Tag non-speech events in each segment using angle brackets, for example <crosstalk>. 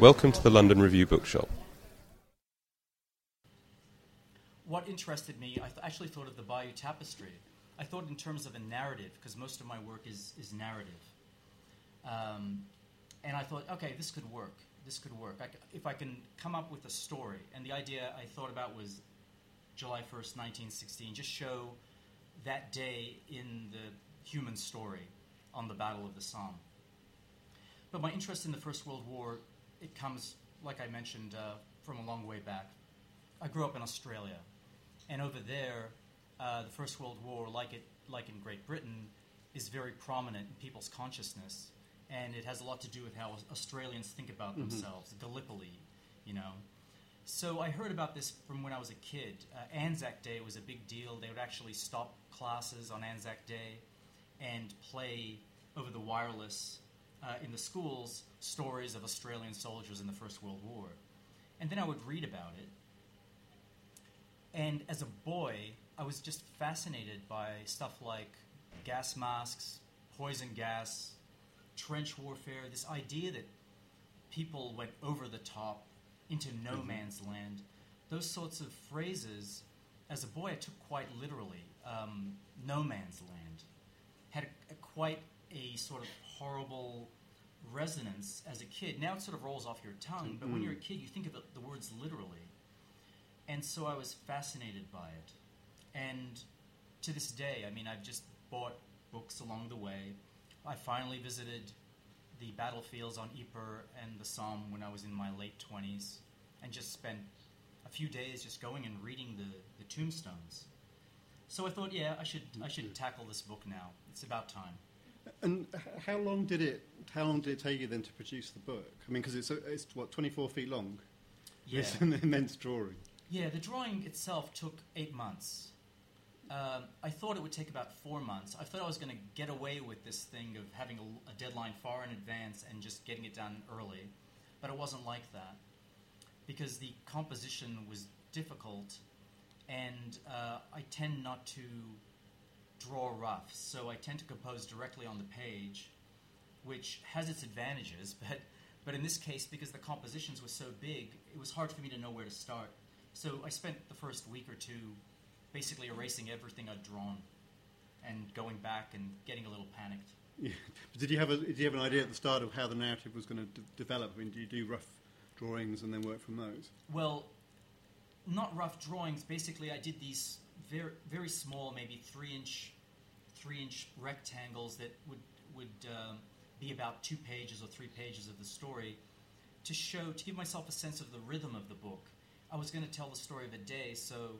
Welcome to the London Review Bookshop. what interested me, I th- actually thought of the Bayeux Tapestry. I thought in terms of a narrative, because most of my work is, is narrative. Um, and I thought, okay, this could work. This could work. I c- if I can come up with a story. And the idea I thought about was July 1st, 1916, just show that day in the human story on the Battle of the Somme. But my interest in the First World War, it comes, like I mentioned, uh, from a long way back. I grew up in Australia. And over there, uh, the First World War, like it, like in Great Britain, is very prominent in people's consciousness, and it has a lot to do with how Australians think about mm-hmm. themselves, Gallipoli, you know. So I heard about this from when I was a kid. Uh, Anzac Day was a big deal. They would actually stop classes on Anzac Day and play over the wireless uh, in the schools stories of Australian soldiers in the First World War. And then I would read about it, and as a boy, I was just fascinated by stuff like gas masks, poison gas, trench warfare, this idea that people went over the top into no mm-hmm. man's land. Those sorts of phrases, as a boy, I took quite literally. Um, no man's land had a, a, quite a sort of horrible resonance as a kid. Now it sort of rolls off your tongue, but mm-hmm. when you're a kid, you think of the, the words literally. And so I was fascinated by it. And to this day, I mean, I've just bought books along the way. I finally visited the battlefields on Ypres and the Somme when I was in my late 20s and just spent a few days just going and reading the, the tombstones. So I thought, yeah, I should I should tackle this book now. It's about time. And how long did it how long did it take you then to produce the book? I mean, because it's it's what 24 feet long. Yeah. It's an immense drawing. Yeah, the drawing itself took eight months. Um, I thought it would take about four months. I thought I was going to get away with this thing of having a, a, deadline far in advance and just getting it done early, but it wasn't like that because the composition was difficult, and uh, I tend not to draw rough, so I tend to compose directly on the page, which has its advantages, <laughs> but but in this case, because the compositions were so big, it was hard for me to know where to start. So I spent the first week or two basically erasing everything I'd drawn and going back and getting a little panicked. Yeah. Did you have a Did you have an idea at the start of how the narrative was going to d- develop? I mean, do you do rough drawings and then work from those? Well, not rough drawings. Basically, I did these very very small, maybe three inch three inch rectangles that would would um, be about two pages or three pages of the story to show to give myself a sense of the rhythm of the book I was going to tell the story of a day, so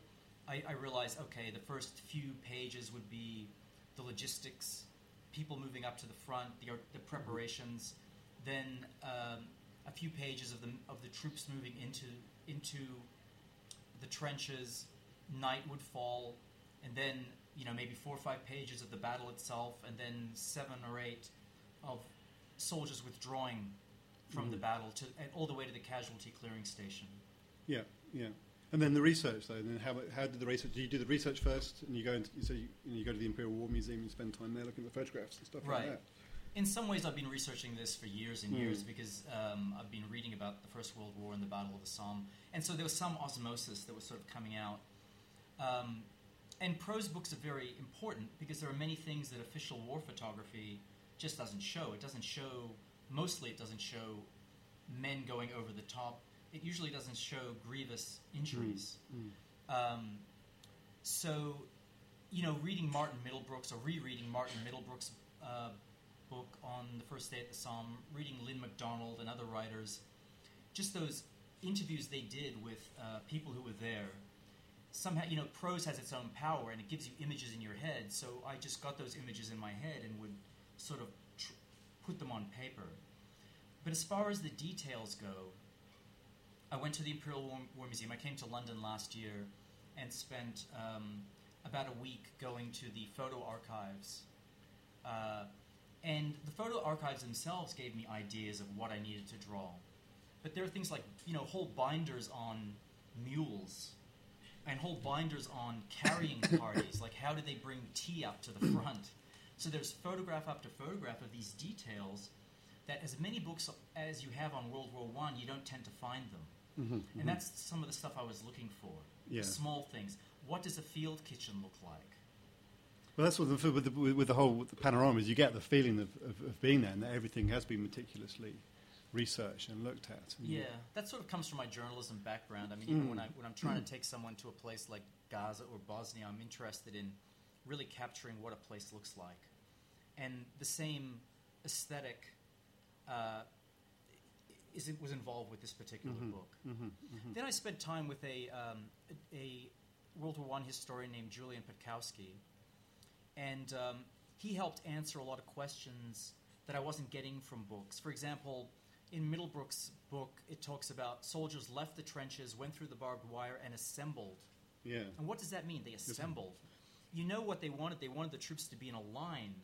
I, I, realized okay, the first few pages would be the logistics, people moving up to the front, the, the preparations, then um, a few pages of the of the troops moving into into the trenches. Night would fall, and then you know maybe four or five pages of the battle itself, and then seven or eight of soldiers withdrawing from mm-hmm. the battle to all the way to the casualty clearing station. Yeah, yeah. And then the research, though. Then how, how did the research? Do you do the research first, and you go into so you, you, go to the Imperial War Museum and spend time there looking at the photographs and stuff right. like that? In some ways, I've been researching this for years and mm. years because um, I've been reading about the First World War and the Battle of the Somme, and so there was some osmosis that was sort of coming out. Um, and prose books are very important because there are many things that official war photography just doesn't show. It doesn't show. Mostly, it doesn't show men going over the top it usually doesn't show grievous injuries. Mm. Mm. Um, so, you know, reading Martin Middlebrook's or rereading Martin Middlebrook's uh, book on the first day at the Somme, reading Lyn Macdonald and other writers, just those interviews they did with uh, people who were there. Somehow, you know, prose has its own power and it gives you images in your head. So I just got those images in my head and would sort of tr- put them on paper. But as far as the details go, I went to the Imperial War, War Museum. I came to London last year and spent um, about a week going to the photo archives. Uh, and the photo archives themselves gave me ideas of what I needed to draw. But there are things like, you know, whole binders on mules and whole binders on carrying <coughs> parties. Like, how do they bring tea up to the front? So there's photograph after photograph of these details that, as many books as you have on World War One, you don't tend to find them. Mm-hmm, And that's some of the stuff I was looking for. Yeah. The small things. What does a field kitchen look like? Well, that's what the, with, the, with the whole with the panorama is you get the feeling of, of, of being there and that everything has been meticulously researched and looked at. And Yeah, that sort of comes from my journalism background. I mean, even Mm. when, I, when I'm trying to take someone to a place like Gaza or Bosnia, I'm interested in really capturing what a place looks like. And the same aesthetic uh, is, was involved with this particular Mhm. book. Mhm, Then I spent time with a, um, a, a World War I historian named Julian Putkowski, and um, he helped answer a lot of questions that I wasn't getting from books. For example, in Middlebrook's book, it talks about soldiers left the trenches, went through the barbed wire, and assembled. Yeah. And what does that mean? They assembled. You know what they wanted? They wanted the troops to be in a line,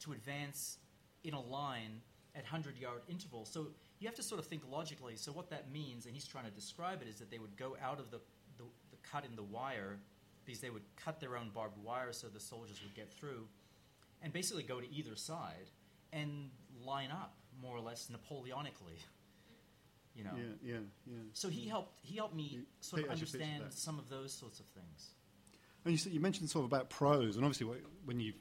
to advance in a line at 100 yard intervals. So you have to sort of think logically. So, what that means, and he's trying to describe it, is that they would go out of the, the, the cut in the wire because they would cut their own barbed wire so the soldiers would get through, and basically go to either side and line up more or less Napoleonically. You know. Yeah, yeah, yeah. So he helped. He helped me You sort of paint us a picture of understand some of those sorts of things. And you, said, you mentioned sort of about prose, and obviously when you,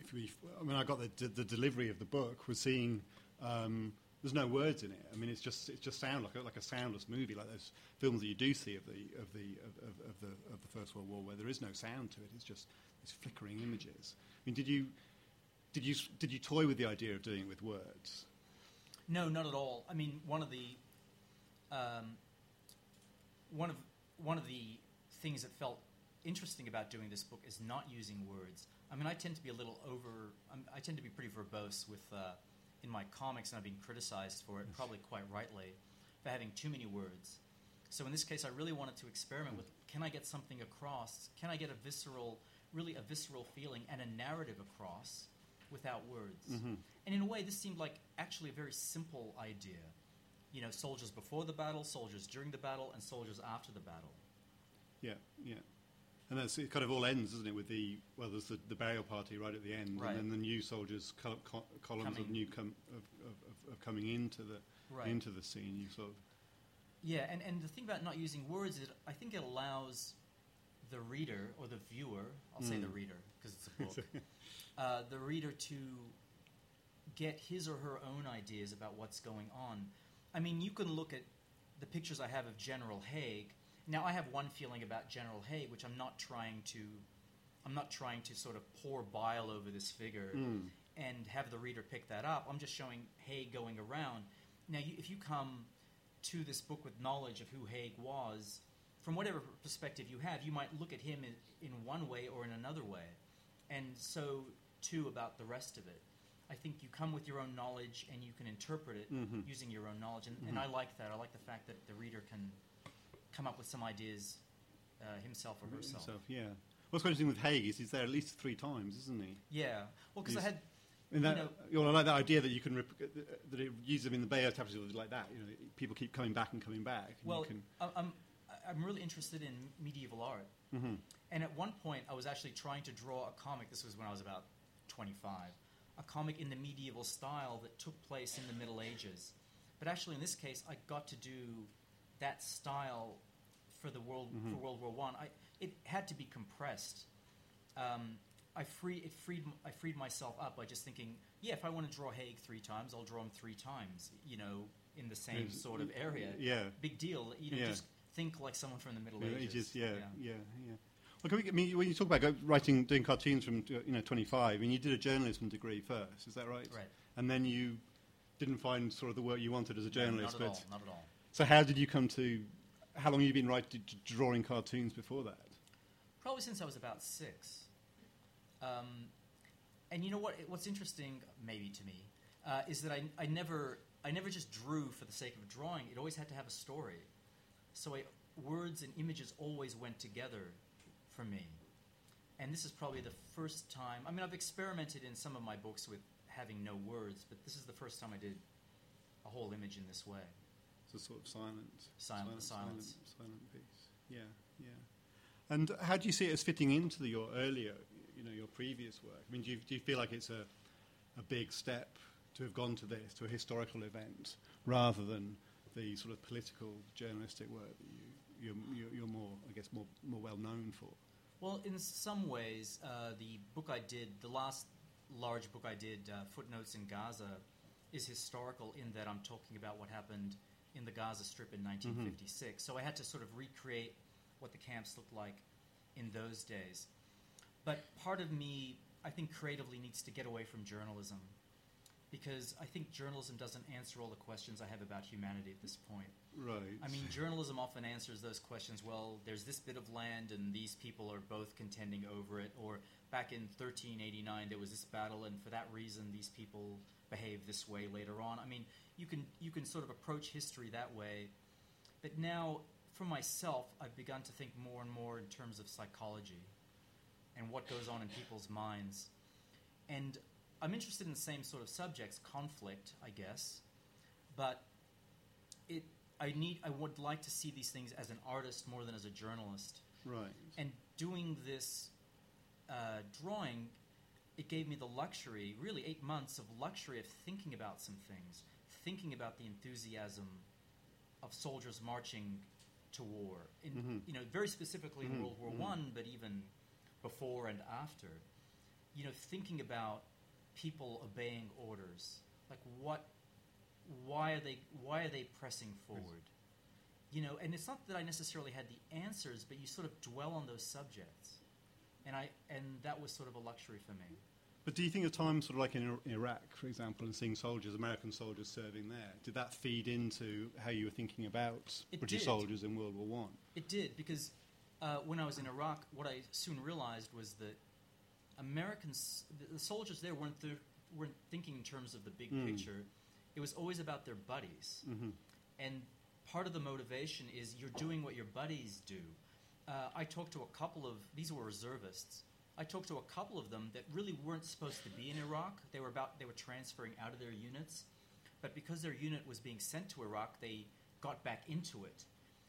if we, I mean, I got the, the delivery of the book was seeing um, there's no words in it. I mean, it's just it's just sound like a, like a soundless movie, like those films that you do see of the of the of, of, of the of the First World War, where there is no sound to it. It's just these flickering images. I mean, did you did you did you toy with the idea of doing it with words? No, not at all. I mean, one of the um, one of one of the things that felt interesting about doing this book is not using words. I mean, I tend to be a little over. I'm, I tend to be pretty verbose with uh, in my comics, and I've been criticized for it, probably quite rightly, for having too many words. So in this case, I really wanted to experiment with: can I get something across? Can I get a visceral, really a visceral feeling and a narrative across without words? And in a way, this seemed like actually a very simple idea. You know, soldiers before the battle, soldiers during the battle, and soldiers after the battle. Yeah, yeah. And that's it. Kind of all ends, isn't it? With the well, there's the, the burial party right at the end, Right. and then the new soldiers col- col- columns of Coming. new com- of, of, of, of coming into the Right. into the scene. You sort of Yeah, and, and the thing about not using words is I think it allows the reader or the viewer, I'll say the reader because it's a <laughs> book, uh, the reader to get his or her own ideas about what's going on. I mean, you can look at the pictures I have of General Haig. Now, I have one feeling about General Haig, which I'm not trying to, I'm not trying to sort of pour bile over this figure hmm. and have the reader pick that up. I'm just showing Haig going around. Now, you, if you come to this book with knowledge of who Haig was, from whatever perspective you have, you might look at him in, in one way or in another way. And so, too, about the rest of it. I think you come with your own knowledge and you can interpret it using your own knowledge. And, and I like that. I like the fact that the reader can come up with some ideas uh, himself or herself. himself. Yeah. What's quite interesting with Haig is he's there at least three times, isn't he? Yeah. Well, because I had. And that, you know, I like that idea that you can rep- that it uses them in the Bayeux tapestry like that. You know, people keep coming back and coming back. And Well, you can, I'm I'm really interested in medieval art, Mm-hmm. and at one point I was actually trying to draw a comic. This was when I was about 25, a comic in the medieval style that took place in the Middle Ages. But actually, in this case, I got to do that style for the world Mm-hmm. for World War One. I it had to be compressed. Um, I free it freed I freed myself up by just thinking, yeah, if I want to draw Haig three times, I'll draw him three times. You know, in the same Yes, sort of area. yeah. Big deal. You know, Yeah. just think like someone from the Middle Middle Ages. Ages, yeah, yeah, yeah. Well, can we, I mean, when you talk about writing, doing cartoons from uh, you know 25, and you did a journalism degree first, is that right? Right. And then you didn't find sort of the work you wanted as a No, journalist. not at all. Not at all. so how did you come to? How long have you been writing, drawing cartoons before that? Probably since I was about six. Um, and you know what? What's interesting, maybe to me, uh, is that I, I never I never just drew for the sake of drawing. It always had to have a story. So I, words and images always went together for me. And this is probably the first time. I mean, I've experimented in some of my books with having no words, but this is the first time I did a whole image in this way. It's a sort of silent, Silent- silent, silence. silent, silent piece. Yeah, yeah. And how do you see it as fitting into the, your earlier, you know, your previous work? I mean, do you, do you feel like it's a, a big step to have gone to this, to a historical event, rather than the sort of political journalistic work that you, you're, you're, more, I guess, more, more well known for? Well, in some ways, uh, the book I did, the last large book I did, uh, Footnotes in Gaza, is historical in that I'm talking about what happened in the Gaza Strip in 1956. So I had to sort of recreate what the camps looked like in those days. But part of me, I think, creatively needs to get away from journalism because I think journalism doesn't answer all the questions I have about humanity at this point. Right. I mean, journalism often answers those questions. Well, there's this bit of land, and these people are both contending over it. Or back in 1389, there was this battle, and for that reason, these people behave this way later on. I mean, you can you can sort of approach history that way. But now, for myself, I've begun to think more and more in terms of psychology and what goes on in people's minds. And I'm interested in the same sort of subjects, conflict, I guess, but it I need I would like to see these things as an artist more than as a journalist. right. And doing this uh, drawing, it gave me the luxury, really eight months of luxury of thinking about some things, thinking about the enthusiasm of soldiers marching to war. In, Mhm. You know, very specifically in Mhm, World War mhm. One, but even before and after. You know, thinking about people obeying orders, like what, why are they, why are they pressing forward? You know, and it's not that I necessarily had the answers, but you sort of dwell on those subjects, and I, and that was sort of a luxury for me. But do you think of times sort of like in Iraq, for example, and seeing soldiers, American soldiers serving there, did that feed into how you were thinking about It British did. soldiers in World War One? It did because uh, when I was in Iraq, what I soon realized was that Americans, the, the soldiers there weren't th- weren't thinking in terms of the big Mm. picture. It was always about their buddies, hmm and part of the motivation is you're doing what your buddies do. Uh, I talked to a couple of these were reservists. I talked to a couple of them that really weren't supposed to be in Iraq. They were about they were transferring out of their units, but because their unit was being sent to Iraq, they got back into it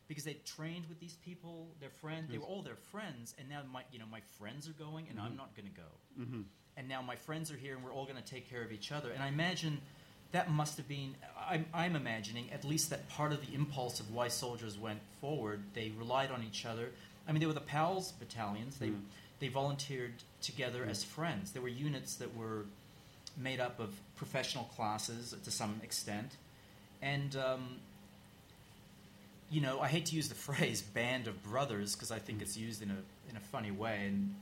because they trained with these people, their friends. They were all their friends, and now my you know my friends are going, and I'm Mhm. not going to go. hmm And now my friends are here, and we're all going to take care of each other. And I imagine that must have been. I'm, I'm imagining at least that part of the impulse of why soldiers went forward. They relied on each other. I mean, they were the PALS battalions. They Mm. they volunteered together Mm. as friends. There were units that were made up of professional classes to some extent, and um, you know, I hate to use the <laughs> phrase "band of brothers" because I think it's used in a in a funny way, and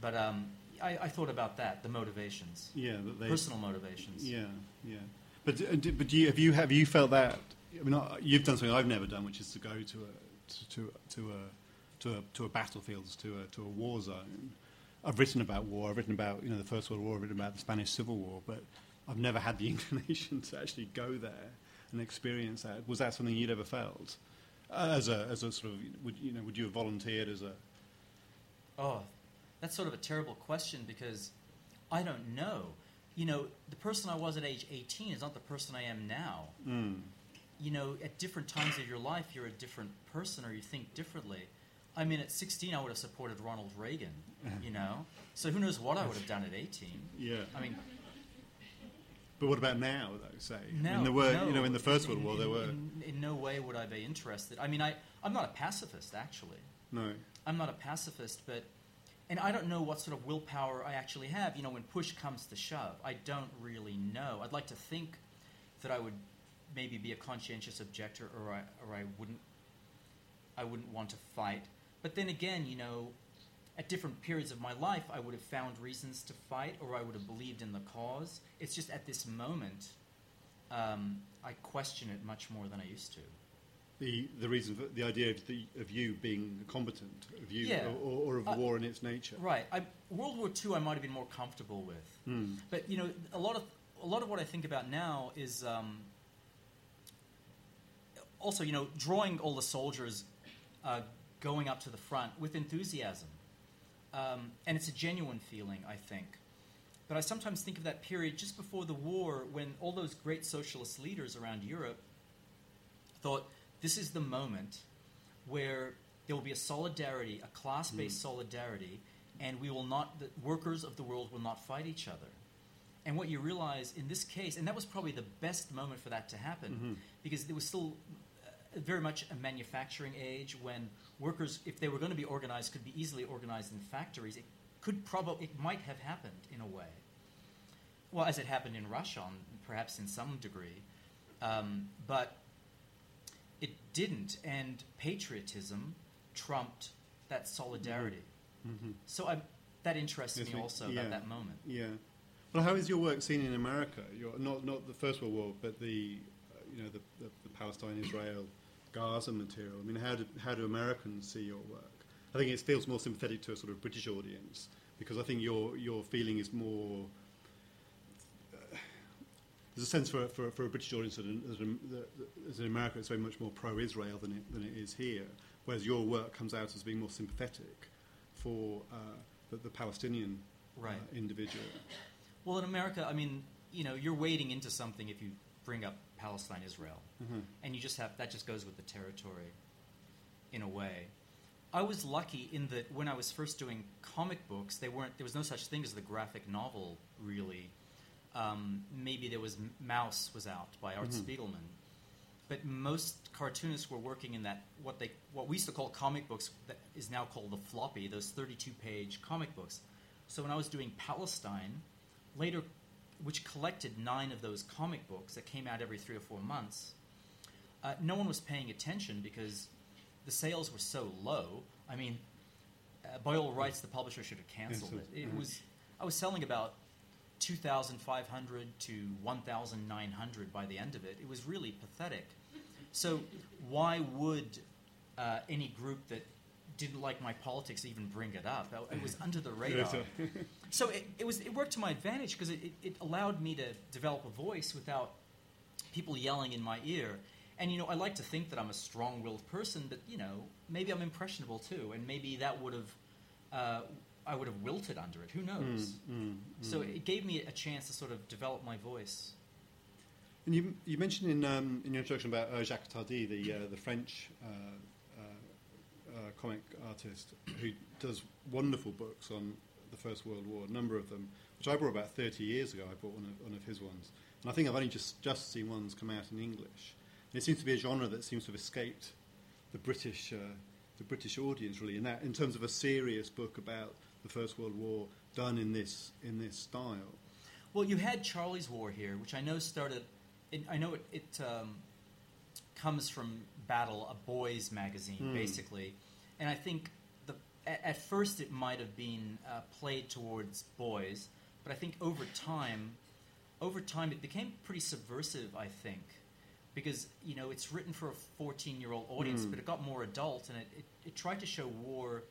but um, I, I thought about that, the motivations, Yeah, they. personal motivations. Yeah, yeah. But uh, but do you, have you have you felt that? I mean, you've done something I've never done, which is to go to a to to, to a to a to a battlefield, to a to a war zone. I've written about war. I've written about you know the First World War. I've written about the Spanish Civil War, but I've never had the <laughs> inclination to actually go there and experience that. Was that something you'd ever felt? Uh, as a as a sort of would you know would you have volunteered as a Oh, that's sort of a terrible question because I don't know. You know, the person I was at age 18 is not the person I am now. mm, You know, at different times of your life, you're a different person or you think differently. I mean, at 16, I would have supported Ronald Reagan, <laughs> you know? So who knows what I would have done at 18. yeah? I mean, But what about now, though? Say, no. were no, you know in the First in- World War in- there were In, in no way would I be interested. I mean, I, I'm not a pacifist, actually. no. I'm not a pacifist, but and I don't know what sort of willpower I actually have. You know, when push comes to shove, I don't really know. I'd like to think that I would maybe be a conscientious objector, or I or I wouldn't. I wouldn't want to fight. But then again, you know, at different periods of my life, I would have found reasons to fight, or I would have believed in the cause. It's just at this moment, um, I question it much more than I used to. The the reason for the idea of, the, of you being a combatant of you Yeah. or, or of Uh, war in its nature. Right. I, World War II, I might have been more comfortable with, but you know, a lot of a lot of what I think about now is um, also, you know, drawing all the soldiers uh, going up to the front with enthusiasm, um, and it's a genuine feeling, I think. But I sometimes think of that period just before the war, when all those great socialist leaders around Europe thought this is the moment where there will be a solidarity, a class-based solidarity, and we will not, the workers of the world will not fight each other. And what you realize in this case, and that was probably the best moment for that to happen, because there was still uh, very much a manufacturing age when workers, if they were going to be organized, could be easily organized in factories. It could probably, it might have happened in a way. Well, as it happened in Russia, on, perhaps in some degree, um, but it didn't, and patriotism trumped that solidarity. So I, that interests Yes, me also yeah. about that moment. Yeah. Well, how is your work seen in America? Your, not not the First World War, but the uh, you know the, the, the Palestine, Israel, Gaza material. I mean, how do how do Americans see your work? I think it feels more sympathetic to a sort of British audience because I think your your feeling is more. Uh, There's a sense for, for, for a British audience that, in- that, in- that, that in America it's very much more pro-Israel than it, than it is here, whereas your work comes out as being more sympathetic for uh, the, the Palestinian Right. uh, individual. Well, in America, I mean, you know, you're wading into something if you bring up Palestine, Israel, and you just have that just goes with the territory, in a way. I was lucky in that when I was first doing comic books, they weren't there was no such thing as the graphic novel really. Um, maybe there was Maus was out by Art Spiegelman, but most cartoonists were working in that what they what we used to call comic books that is now called the floppy, those 32 page comic books. So when I was doing Palestine, later, which collected nine of those comic books that came out every three or four months, uh, no one was paying attention because the sales were so low. I mean, uh, by all rights, the publisher should have canceled it. It was I was selling about 2,500 to 1,900 by the end of it. It was really pathetic. So why would uh, any group that didn't like my politics even bring it up? It was <laughs> under the radar. so it, it was it worked to my advantage because it, it, allowed me to develop a voice without people yelling in my ear. And you know, I like to think that I'm a strong-willed person, but you know, maybe I'm impressionable too, and maybe that would have uh, I would have wilted under it. Who knows? So it gave me a chance to sort of develop my voice. And you, you mentioned in, um, in your introduction about uh, Jacques Tardi, the, uh, the French uh, uh, uh, comic artist who does wonderful books on the First World War, a number of them, which I bought about 30 years ago. I bought one of, one of his ones. And I think I've only just, just seen ones come out in English. And it seems to be a genre that seems to have escaped the British, uh, the British audience, really, in, that, in terms of a serious book about the First World War done in this, in this style. Well, you had Charley's War here, which I know started. It, I know it, it um, comes from Battle, a boys' magazine, basically, and I think the at, at first it might have been uh, played towards boys, but I think over time, over time it became pretty subversive. I think because you know it's written for a fourteen-year-old audience, but it got more adult, and it, it, it tried to show war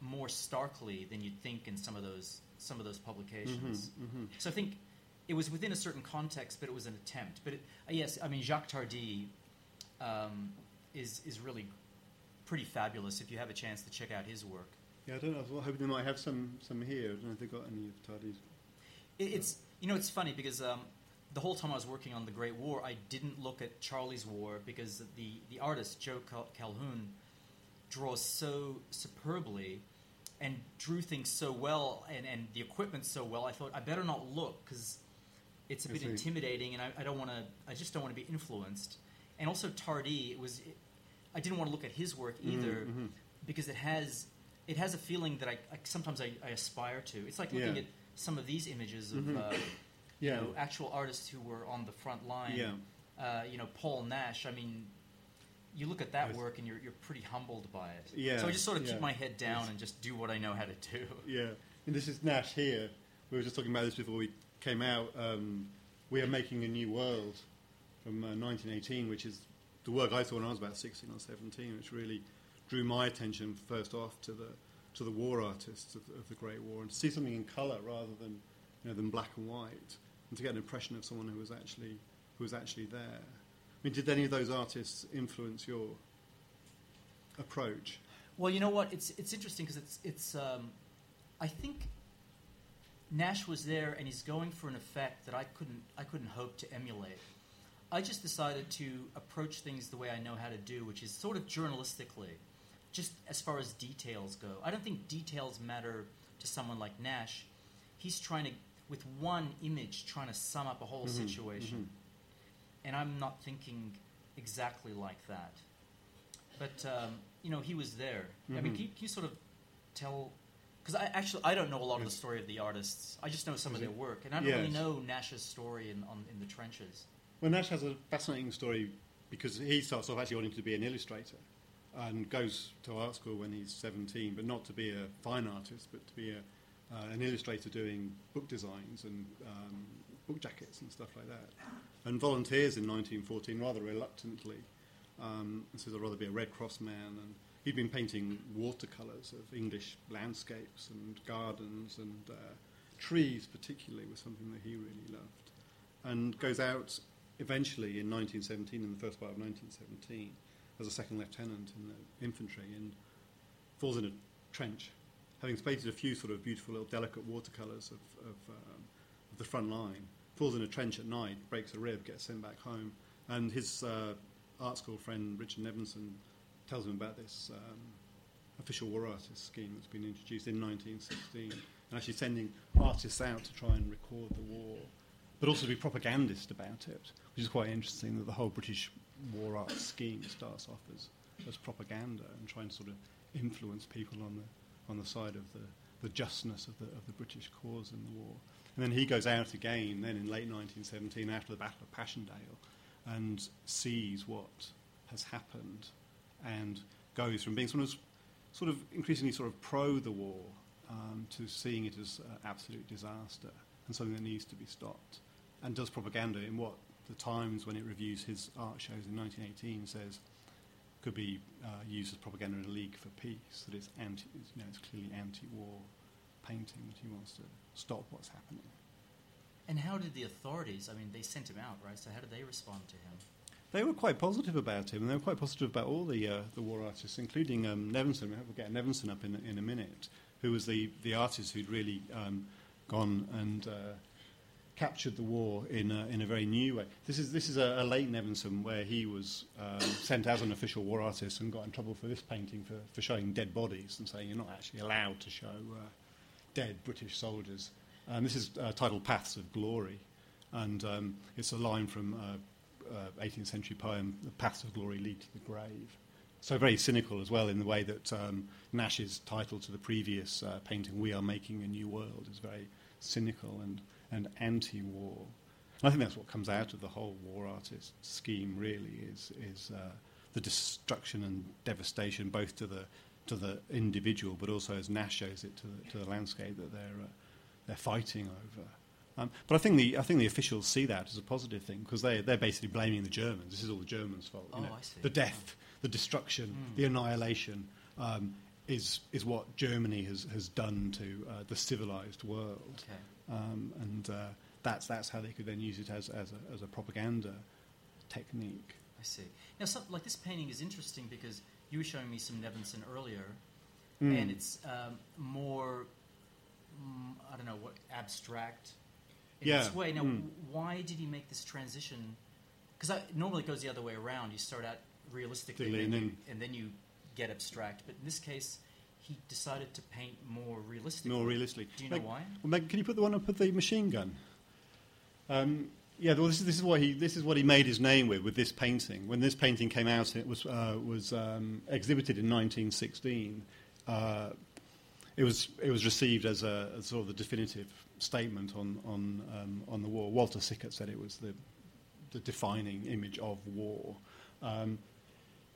more starkly than you'd think in some of those some of those publications. So I think it was within a certain context, but it was an attempt. But it, yes, I mean Jacques Tardi um, is is really pretty fabulous. If you have a chance to check out his work, Yeah, I don't know. I was hoping they might have some, some here. I don't know if they've got any of Tardi's. it, it's you know it's funny because um, the whole time I was working on the Great War, I didn't look at Charley's War because the the artist Joe Cal- Colquhoun draws so superbly and drew things so well and, and the equipment so well. I thought I better not look because it's a bit intimidating, and I, I don't want to. I just don't want to be influenced. And also Tardi, it was. I didn't want to look at his work Mm-hmm, either because it has it has a feeling that I, I sometimes I, I aspire to. It's like looking Yeah. at some of these images of uh, Yeah. you know actual artists who were on the front line. Yeah. Uh, you know Paul Nash. I mean, you look at that work and you're you're pretty humbled by it. Yeah, So I just sort of yeah. keep my head down and just do what I know how to do. Yeah, and this is Nash here. We were just talking about this before we came out. Um, we are making a new world from uh, 1918, which is the work I saw when I was about 16 or 17, which really drew my attention first off to the to the war artists of, of the Great War, and to see something in colour rather than you know, than black and white, and to get an impression of someone who was actually who was actually there. I mean, did any of those artists influence your approach? Well, you know what? It's it's interesting because it's it's. Um, I think Nash was there, and he's going for an effect that I couldn't I couldn't hope to emulate. I just decided to approach things the way I know how to do, which is sort of journalistically, just as far as details go. I don't think details matter to someone like Nash. He's trying to, with one image, trying to sum up a whole Mhm, situation. And I'm not thinking exactly like that. But, um, you know, he was there. I mean, Mhm. can you, can you sort of tell. Because I actually I don't know a lot of the story of the artists. I just know some of Is their work, and I don't really know Nash's story in on, in the trenches. Well, Nash has a fascinating story because he starts off actually wanting to be an illustrator and goes to art school when he's 17, but not to be a fine artist, but to be a, uh, an illustrator doing book designs and um, book jackets and stuff like that. And volunteers in 1914 rather reluctantly um, and says, I'd rather be a Red Cross man. And he'd been painting watercolours of English landscapes and gardens and uh, trees, particularly, was something that he really loved. And goes out eventually in 1917, in the first part of 1917, as a second lieutenant in the infantry and falls in a trench, having painted a few sort of beautiful little delicate watercolours of, of, um, of the front line. Falls in a trench at night, breaks a rib, gets sent back home, and his uh, art school friend Richard Nevinson tells him about this um, official war artist scheme that's been introduced in 1916, and actually sending artists out to try and record the war, but also to be propagandist about it, which is quite interesting that the whole British war art scheme starts off as, as propaganda and trying to sort of influence people on the on the side of the, the justness of the of the British cause in the war. And then he goes out again, then in late 1917, after the Battle of Passchendaele, and sees what has happened, and goes from being sort of, sort of increasingly sort of pro the war um, to seeing it as absolute disaster and something that needs to be stopped, and does propaganda in what the Times, when it reviews his art shows in 1918, says could be uh, used as propaganda in a league for peace. That it's anti, you know, it's clearly anti-war painting that he wants to stop what's happening. And how did the authorities? I mean, they sent him out, right? So how did they respond to him? They were quite positive about him, and they were quite positive about all the uh, the war artists, including um, Nevinson. We'll get Nevinson up in, in a minute, who was the, the artist who'd really um, gone and uh, captured the war in a, in a very new way. This is this is a, a late Nevinson where he was um, sent as an official war artist and got in trouble for this painting for, for showing dead bodies and saying you're not actually allowed to show uh, dead British soldiers. And this is uh, titled Paths of Glory, and um, it's a line from. Uh, uh, 18th century poem, The Paths of Glory Lead to the Grave. So very cynical as well in the way that um, Nash's title to the previous uh, painting, We Are Making a New World, is very cynical and, and anti-war. I think that's what comes out of the whole war artist scheme really is, is uh, the destruction and devastation both to the, to the individual but also as Nash shows it to the, to the landscape that they're, uh, they're fighting over. Um, but I think the I think the officials see that as a positive thing because they they're basically blaming the Germans. This is all the Germans' fault. you Oh, know. I see. The death, the destruction, the annihilation um, is is what Germany has, has done to uh, the civilized world, Okay. um, and uh, that's that's how they could then use it as as a, as a propaganda technique. I see. Now, some, like this painting is interesting because you were showing me some Nevinson earlier, Mm. and it's um, more, mm, I don't know, what abstract in Yeah, its way. Now, mm. why did he make this transition? Because normally it goes the other way around. You start out realistically, and then, you, and then you get abstract. But in this case, he decided to paint more realistically. More realistically. Do you know why? Well, Meg, can you put the one up with the machine gun? Um, yeah, well, this is, this is what he this is what he made his name with with this painting. When this painting came out, it was uh, was um, exhibited in 1916. Uh, it was it was received as a as sort of the definitive statement on on um, on the war. Walter Sickert said it was the the defining image of war. Um,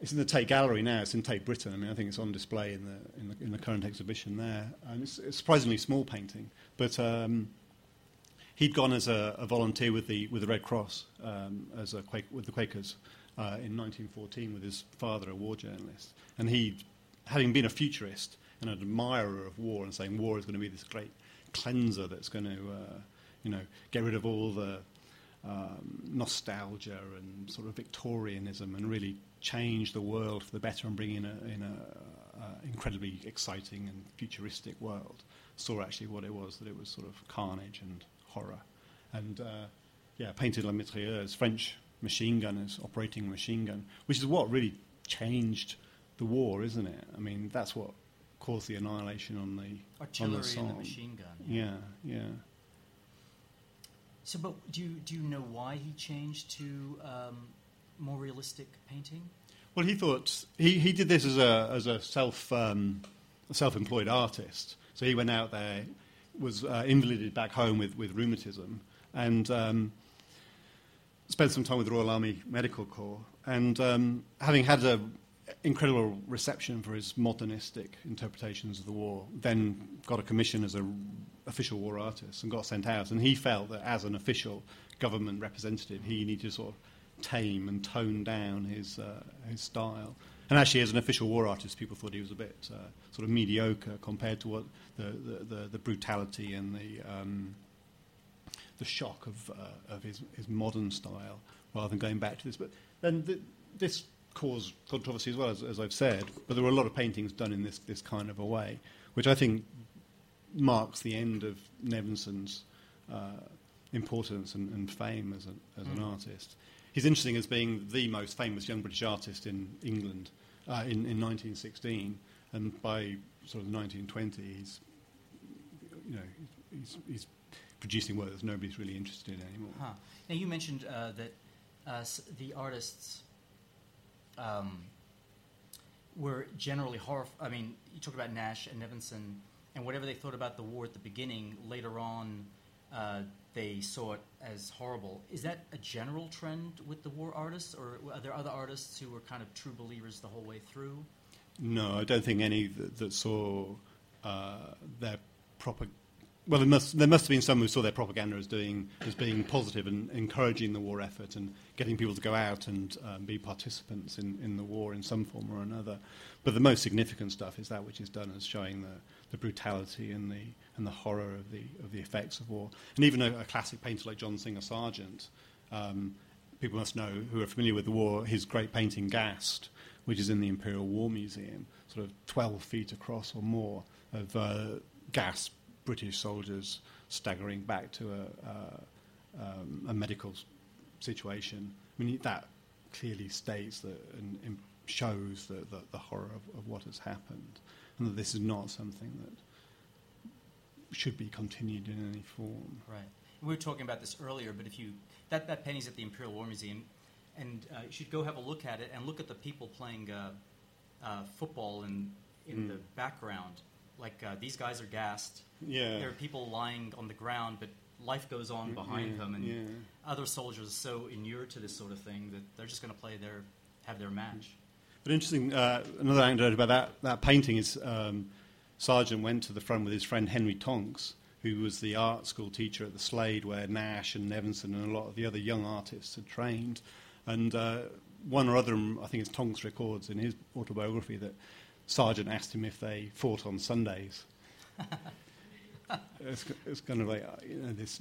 it's in the Tate Gallery now. It's in Tate Britain. I mean, I think it's on display in the in the, in the current exhibition there. And it's, a surprisingly small painting, but um, he'd gone as a, a volunteer with the with the Red Cross um, as a Quak- with the Quakers, uh, in 1914 with his father, a war journalist. And he, having been a futurist and an admirer of war and saying war is going to be this great cleanser that's going to, uh, you know, get rid of all the um, nostalgia and sort of Victorianism and really change the world for the better and bring in a, in a uh, incredibly exciting and futuristic world. Saw actually what it was that it was sort of carnage and horror, and uh, yeah, painted La Mitrailleuse, French machine gunners operating machine gun, which is what really changed the war, isn't it? I mean, that's what caused the annihilation on the artillery on the and the machine gun. Yeah, yeah. So, but do you do you know why he changed to um, more realistic painting? Well, he thought he, he did this as a as a self um, self employed artist. So he went out there, was uh, invalided back home with, with rheumatism, and um, spent some time with the Royal Army Medical Corps. And um, having had an incredible reception for his modernistic interpretations of the war, then got a commission as an official war artist and got sent out. And he felt that as an official government representative, he needed to sort of tame and tone down his, uh, his style. And actually, as an official war artist, people thought he was a bit uh, sort of mediocre compared to what the, the, the, the brutality and the, um, the shock of, uh, of his, his modern style, rather than going back to this. But then the, this caused controversy as well, as, as I've said. But there were a lot of paintings done in this, this kind of a way, which I think marks the end of Nevinson's uh, importance and, and, fame as, a, as mm. an artist he's interesting as being the most famous young British artist in England uh, in, in 1916, and by sort of 1920, he's you know he's, he's producing work that nobody's really interested in anymore. Huh. Now you mentioned uh, that uh, the artists um, were generally horror. I mean, you talked about Nash and Nevinson, and whatever they thought about the war at the beginning, later on, uh, they saw it as horrible. Is that a general trend with the war artists, or are there other artists who were kind of true believers the whole way through? No, I don't think any that, that saw uh, their proper. Well, there must, there must have been some who saw their propaganda as doing as being positive and encouraging the war effort and getting people to go out and um, be participants in, in the war in some form or another. But the most significant stuff is that which is done as showing the, the brutality and the and the horror of the of the effects of war. And even a, a classic painter like John Singer Sargent, um, people must know who are familiar with the war, his great painting Gassed, which is in the Imperial War Museum, sort of 12 feet across or more of uh, gassed British soldiers staggering back to a, um, a medical situation. I mean, that clearly states that and, and shows the, the, the horror of, of, what has happened, and that this is not something that should be continued in any form. Right. We were talking about this earlier, but if you that that painting's at the Imperial War Museum, and uh, you should go have a look at it and look at the people playing uh, uh, football in in mm. the background. Like uh, these guys are gassed. Yeah. There are people lying on the ground, but life goes on behind yeah, them, and yeah. other soldiers are so inured to this sort of thing that they're just going to play their have their match. But interesting, uh, another anecdote about that, that painting is um, Sargent went to the front with his friend Henry Tonks, who was the art school teacher at the Slade, where Nash and Nevinson and a lot of the other young artists had trained. And uh, one or other, I think it's Tonks records in his autobiography that Sargent asked him if they fought on Sundays. <laughs> it's, it's, kind of like uh, you know, this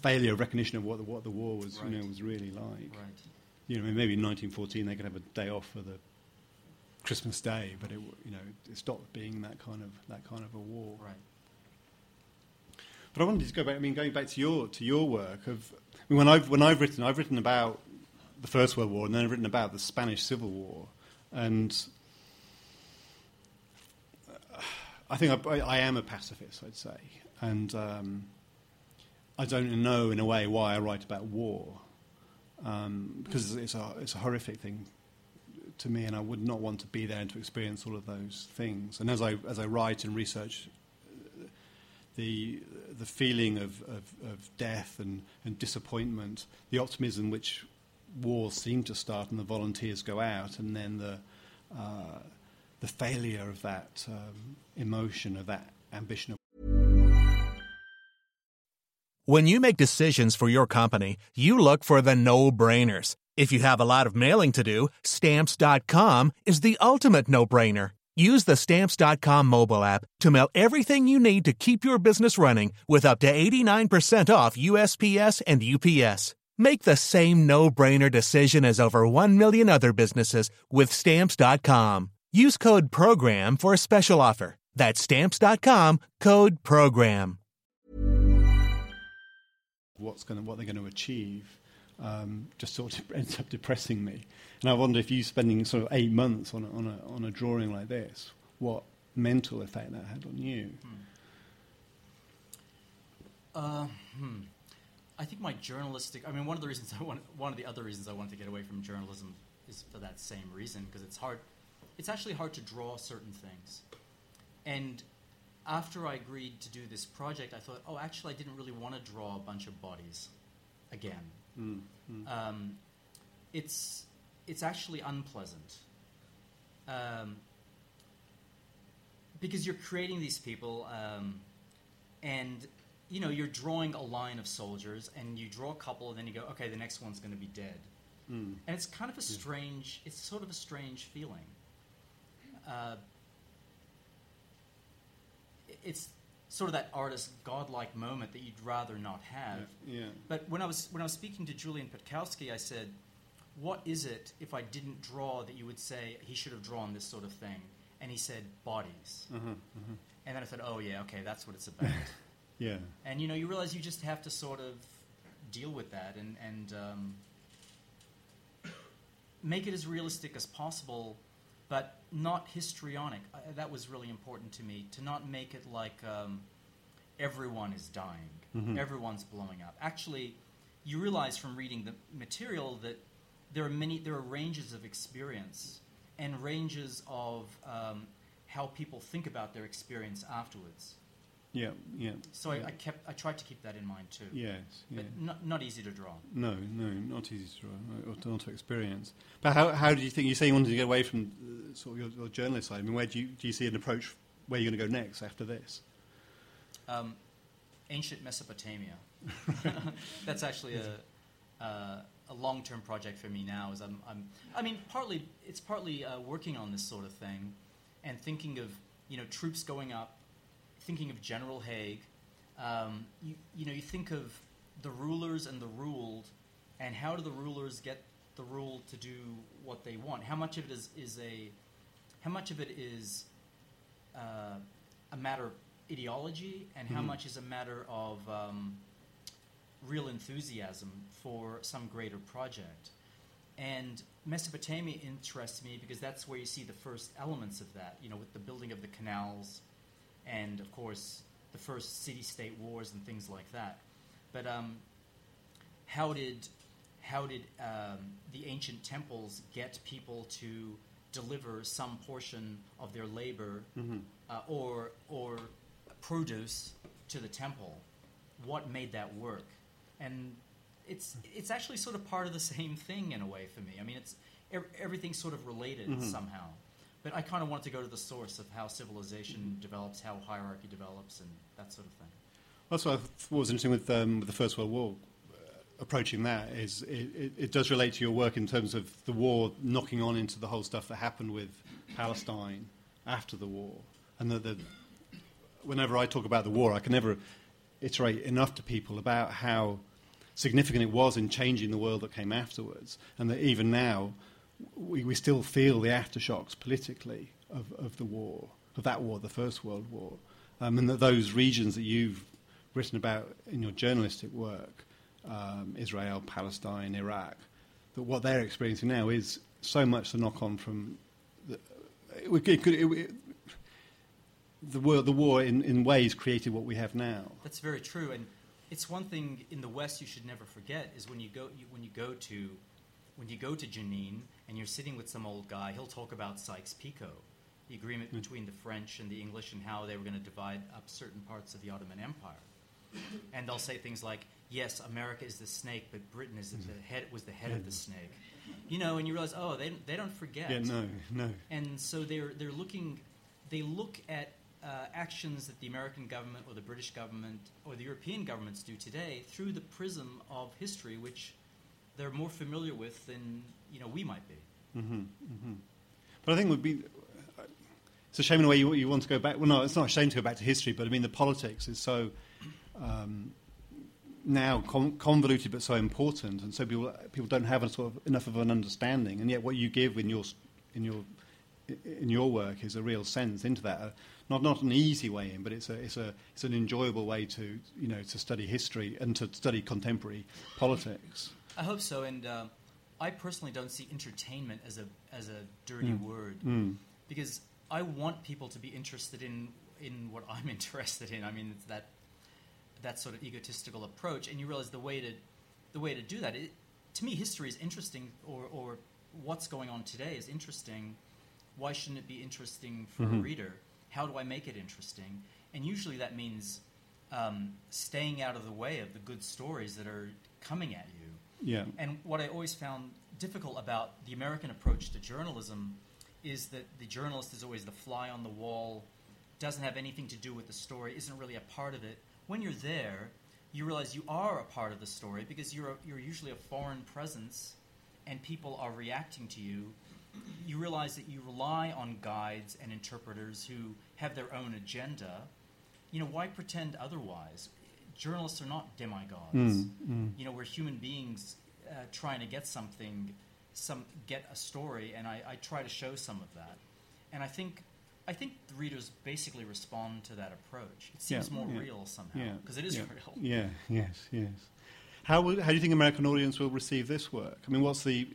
failure of recognition of what the, what the war was, right. you know, was really like. Right. You know, maybe in 1914 they could have a day off for the Christmas Day, but it you know it stopped being that kind of that kind of a war. Right. But I wanted to go back. I mean, going back to your to your work of I mean, when I've when I've written, I've written about the First World War, and then I've written about the Spanish Civil War, and I think I, I am a pacifist, I'd say, and um, I don't know in a way why I write about war um, because it's a it's a horrific thing to me, and I would not want to be there and to experience all of those things. And as I as I write and research, the the feeling of, of, of death and, and disappointment, the optimism which wars seem to start and the volunteers go out, and then the uh, the failure of that um, emotion, of that ambition. When you make decisions for your company, you look for the no brainers. If you have a lot of mailing to do, stamps.com is the ultimate no brainer. Use the stamps.com mobile app to mail everything you need to keep your business running with up to 89% off USPS and UPS. Make the same no brainer decision as over 1 million other businesses with stamps.com. Use code PROGRAM for a special offer. That's stamps.com code PROGRAM. what's going to, what they're going to achieve um, just sort of <laughs> ends up depressing me. And I wonder if you spending sort of eight months on a, on a, on a drawing like this, what mental effect that had on you. Uh, hmm. I think my journalistic. I mean, one of the reasons I want. One of the other reasons I wanted to get away from journalism is for that same reason because it's hard. It's actually hard to draw certain things, and after I agreed to do this project, I thought, oh, actually, I didn't really want to draw a bunch of bodies again. Mm, Um, it's it's actually unpleasant um, because you're creating these people, um, and you know you're drawing a line of soldiers, and you draw a couple, and then you go, okay, the next one's going to be dead, mm, and it's kind of a strange. It's sort of a strange feeling. Uh, it's sort of that artist godlike moment that you'd rather not have. yeah. But when I was when I was speaking to Julian Putkowski, I said, "What is it if I didn't draw that you would say he should have drawn this sort of thing?" And he said, "Bodies." Uh-huh, And then I said, "Oh yeah, okay, that's what it's about." <laughs> Yeah. and you know, you realize you just have to sort of deal with that and and um, make it as realistic as possible, but not histrionic. Uh, that was really important to me to not make it like um, everyone is dying, everyone's blowing up. Actually, you realize from reading the material that there are many there are ranges of experience and ranges of um, how people think about their experience afterwards. Yeah. Yeah. So I, I kept I tried to keep that in mind too. Yes. Yeah. But not, not easy to draw. No, no, not easy to draw, or to, not to experience. But how, how do you think? You say you wanted to get away from uh, sort of your, your journalist side. I mean, where do you do you see an approach where you're going to go next after this? Um, ancient Mesopotamia. <laughs> <laughs> That's actually a, uh, a long term project for me now. Is I'm, I'm I mean partly it's partly uh, working on this sort of thing, and thinking of you know troops going up, thinking of General Haig. Um, you you know you think of the rulers and the ruled, and how do the rulers get the ruled to do what they want? How much of it is is a how much of it is uh, a matter of ideology and how much is a matter of um, real enthusiasm for some greater project. And Mesopotamia interests me because that's where you see the first elements of that, you know, with the building of the canals and, of course, the first city state wars and things like that. But um, how did, how did um, the ancient temples get people to deliver some portion of their labor uh, or, or produce to the temple? What made that work? And it's, it's actually sort of part of the same thing in a way for me. I mean, it's, ev- everything's sort of related somehow. But I kind of want to go to the source of how civilization develops, how hierarchy develops, and that sort of thing. That's what I thought was interesting with, um, with the First World War. uh, Approaching that is it, it, it does relate to your work in terms of the war knocking on into the whole stuff that happened with Palestine after the war, and that the, whenever I talk about the war, I can never iterate enough to people about how significant it was in changing the world that came afterwards, and that even now we, we still feel the aftershocks politically of, of the war, of that war, the First World War, um, and that those regions that you've written about in your journalistic work, um, Israel, Palestine, Iraq, that what they're experiencing now is so much the knock on from the, it, it it, the, war, the war in, in ways created what we have now. That's very true, and it's one thing in the West you should never forget is when you go you, when you go to when you go to Jenin and you're sitting with some old guy, he'll talk about Sykes-Picot, the agreement hmm. between the French and the English, and how they were going to divide up certain parts of the Ottoman Empire. And they'll say things like, "Yes, America is the snake, but Britain is the hmm. head was the head of the hmm. snake." You know, and you realize, oh, they they don't forget Yeah, no, no. and so they're they're looking they look at uh, actions that the American government or the British government or the European governments do today through the prism of history, which they're more familiar with than you know we might be. Mm-hmm, mm-hmm. But I think it would be. It's a shame in a way you, you want to go back. Well, no, it's not a shame to go back to history, but I mean the politics is so um, now con- convoluted but so important, and so people people don't have a sort of enough of an understanding. And yet, what you give in your in your in your work is a real sense into that. Uh, not not an easy way in, but it's a it's a it's an enjoyable way to you know to study history and to study contemporary politics. I hope so, and uh, I personally don't see entertainment as a as a dirty Mm. word Mm. because I want people to be interested in in what <laughs> I'm interested in. I mean, it's that that sort of egotistical approach, and you realize the way to the way to do that. It, to me, history is interesting, or or what's going on today is interesting. Why shouldn't it be interesting for a Mhm. reader? How do I make it interesting? And usually that means um, staying out of the way of the good stories that are coming at you. Yeah. And what I always found difficult about the American approach to journalism is that the journalist is always the fly on the wall, doesn't have anything to do with the story, isn't really a part of it. When you're there, you realize you are a part of the story because you're, a, you're usually a foreign presence and people are reacting to you. You realize that you rely on guides and interpreters who have their own agenda. You know, why pretend otherwise? Journalists are not demigods Mm, mm. you know, we're human beings uh, trying to get something, some get a story, and I, I try to show some of that. And I think, I think the readers basically respond to that approach. It seems Yeah, more yeah, real somehow yeah, because it is yeah, real. <laughs> Yeah, yes, yes. How, will, how do you think American audience will receive this work? I mean, what's the